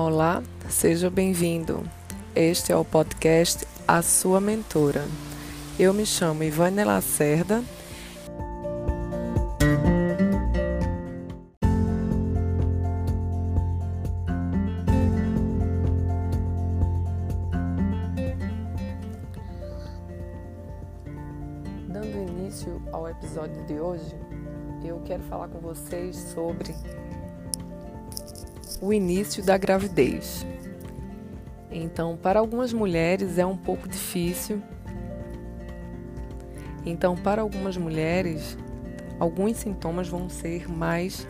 Olá, seja bem-vindo. Este é o podcast A Sua Mentora. Eu me chamo Ivânia Lacerda. Dando início ao episódio de hoje, eu quero falar com vocês sobre o início da gravidez. Então, para algumas mulheres é um pouco difícil. Então, para algumas mulheres, alguns sintomas vão ser mais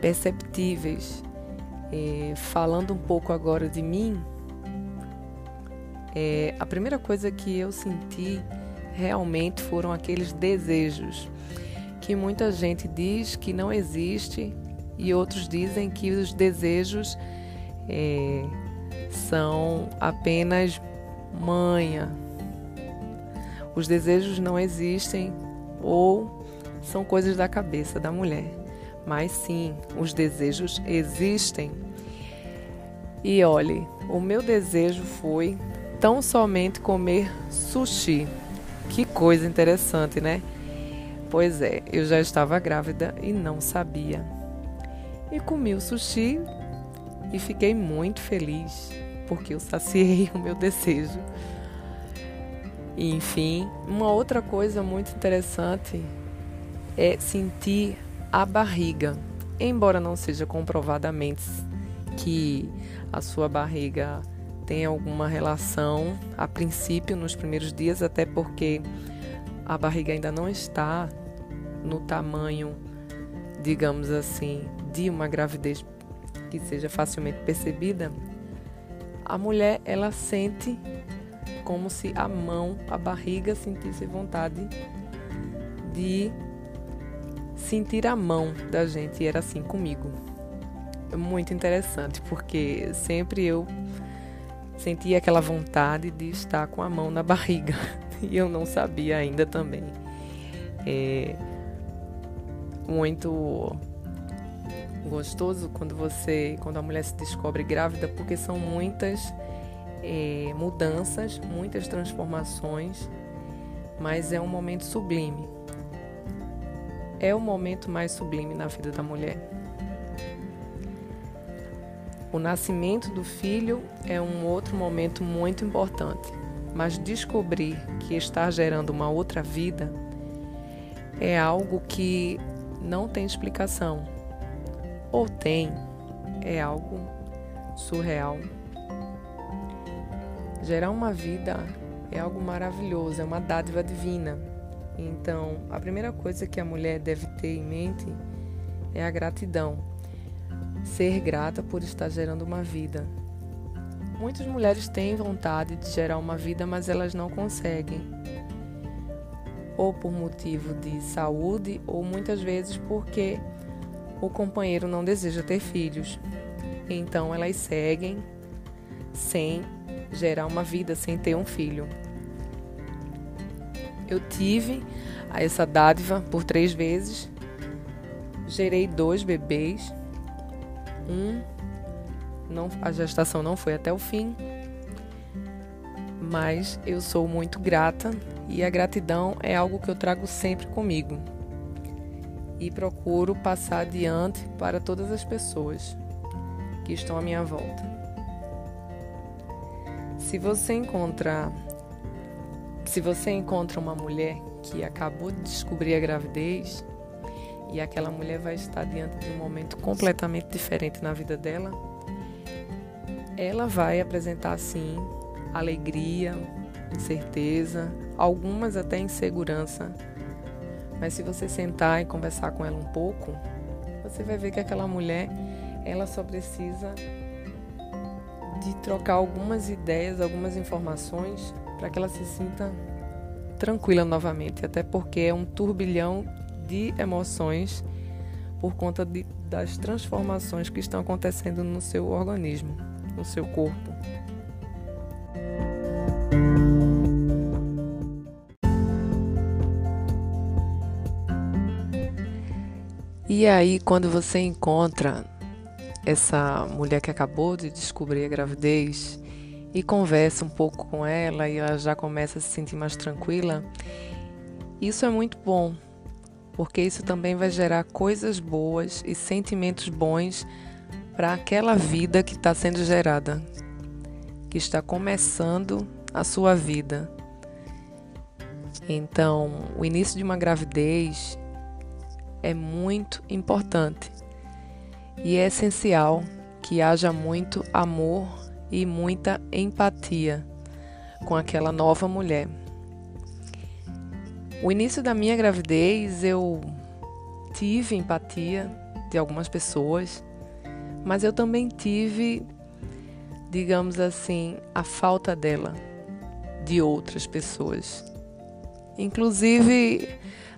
perceptíveis. É, falando um pouco agora de mim, é, a primeira coisa que eu senti realmente foram aqueles desejos que muita gente diz que não existe e outros dizem que os desejos é, são apenas manha. Os desejos não existem ou são coisas da cabeça da mulher. Mas sim, os desejos existem. E olhe, o meu desejo foi tão somente comer sushi. Que coisa interessante, né? Pois é, eu já estava grávida e não sabia e comi o sushi e fiquei muito feliz porque eu saciei o meu desejo. E, enfim, uma outra coisa muito interessante é sentir a barriga. Embora não seja comprovadamente que a sua barriga tem alguma relação a princípio nos primeiros dias, até porque a barriga ainda não está no tamanho, digamos assim, de uma gravidez que seja facilmente percebida, a mulher ela sente como se a mão, a barriga sentisse vontade de sentir a mão da gente. E era assim comigo. Muito interessante, porque sempre eu sentia aquela vontade de estar com a mão na barriga. E eu não sabia ainda também. É muito gostoso quando você, quando a mulher se descobre grávida, porque são muitas é, mudanças, muitas transformações, mas é um momento sublime. É o momento mais sublime na vida da mulher. O nascimento do filho é um outro momento muito importante, mas descobrir que está gerando uma outra vida é algo que não tem explicação ou tem, é algo surreal. Gerar uma vida é algo maravilhoso, é uma dádiva divina. Então, a primeira coisa que a mulher deve ter em mente é a gratidão. Ser grata por estar gerando uma vida. Muitas mulheres têm vontade de gerar uma vida, mas elas não conseguem. Ou por motivo de saúde, ou muitas vezes porque o companheiro não deseja ter filhos. Então elas seguem sem gerar uma vida, sem ter um filho. Eu tive essa dádiva por três vezes. Gerei dois bebês. Um, não, a gestação não foi até o fim, mas eu sou muito grata e a gratidão é algo que eu trago sempre comigo e procuro passar adiante para todas as pessoas que estão à minha volta. Se você encontrar se você encontra uma mulher que acabou de descobrir a gravidez e aquela mulher vai estar diante de um momento completamente diferente na vida dela, ela vai apresentar sim alegria, incerteza, algumas até insegurança mas se você sentar e conversar com ela um pouco, você vai ver que aquela mulher, ela só precisa de trocar algumas ideias, algumas informações para que ela se sinta tranquila novamente, até porque é um turbilhão de emoções por conta de, das transformações que estão acontecendo no seu organismo, no seu corpo. E aí, quando você encontra essa mulher que acabou de descobrir a gravidez e conversa um pouco com ela e ela já começa a se sentir mais tranquila, isso é muito bom, porque isso também vai gerar coisas boas e sentimentos bons para aquela vida que está sendo gerada, que está começando a sua vida. Então, o início de uma gravidez é muito importante e é essencial que haja muito amor e muita empatia com aquela nova mulher. O início da minha gravidez eu tive empatia de algumas pessoas, mas eu também tive, digamos assim, a falta dela de outras pessoas. Inclusive,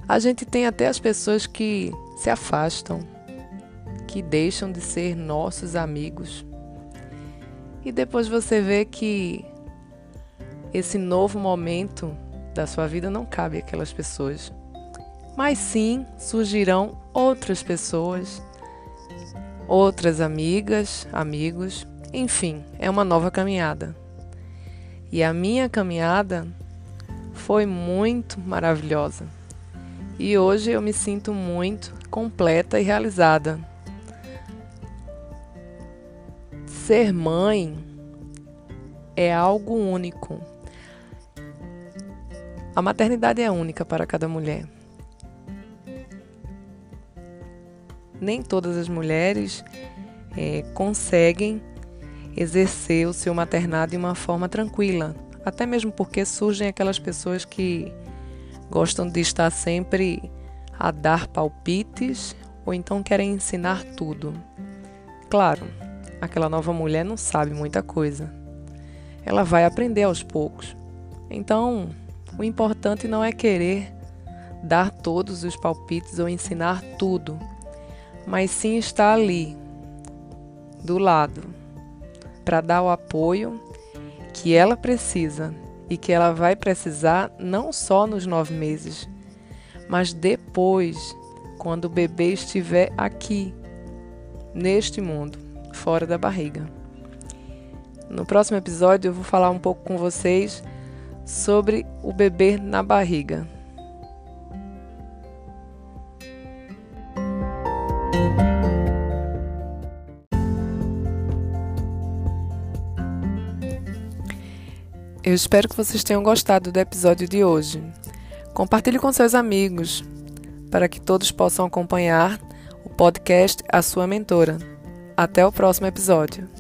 a gente tem até as pessoas que se afastam, que deixam de ser nossos amigos. E depois você vê que esse novo momento da sua vida não cabe aquelas pessoas. Mas sim surgirão outras pessoas, outras amigas, amigos, enfim, é uma nova caminhada. E a minha caminhada foi muito maravilhosa. E hoje eu me sinto muito completa e realizada. Ser mãe é algo único. A maternidade é única para cada mulher. Nem todas as mulheres é, conseguem exercer o seu maternado de uma forma tranquila, até mesmo porque surgem aquelas pessoas que gostam de estar sempre a dar palpites ou então querem ensinar tudo. Claro, aquela nova mulher não sabe muita coisa. Ela vai aprender aos poucos. Então, o importante não é querer dar todos os palpites ou ensinar tudo, mas sim estar ali, do lado, para dar o apoio que ela precisa e que ela vai precisar não só nos nove meses, mas depois, quando o bebê estiver aqui, neste mundo, fora da barriga. No próximo episódio, eu vou falar um pouco com vocês sobre o bebê na barriga. Espero que vocês tenham gostado do episódio de hoje. Compartilhe com seus amigos, para que todos possam acompanhar o podcast A Sua Mentora. Até o próximo episódio.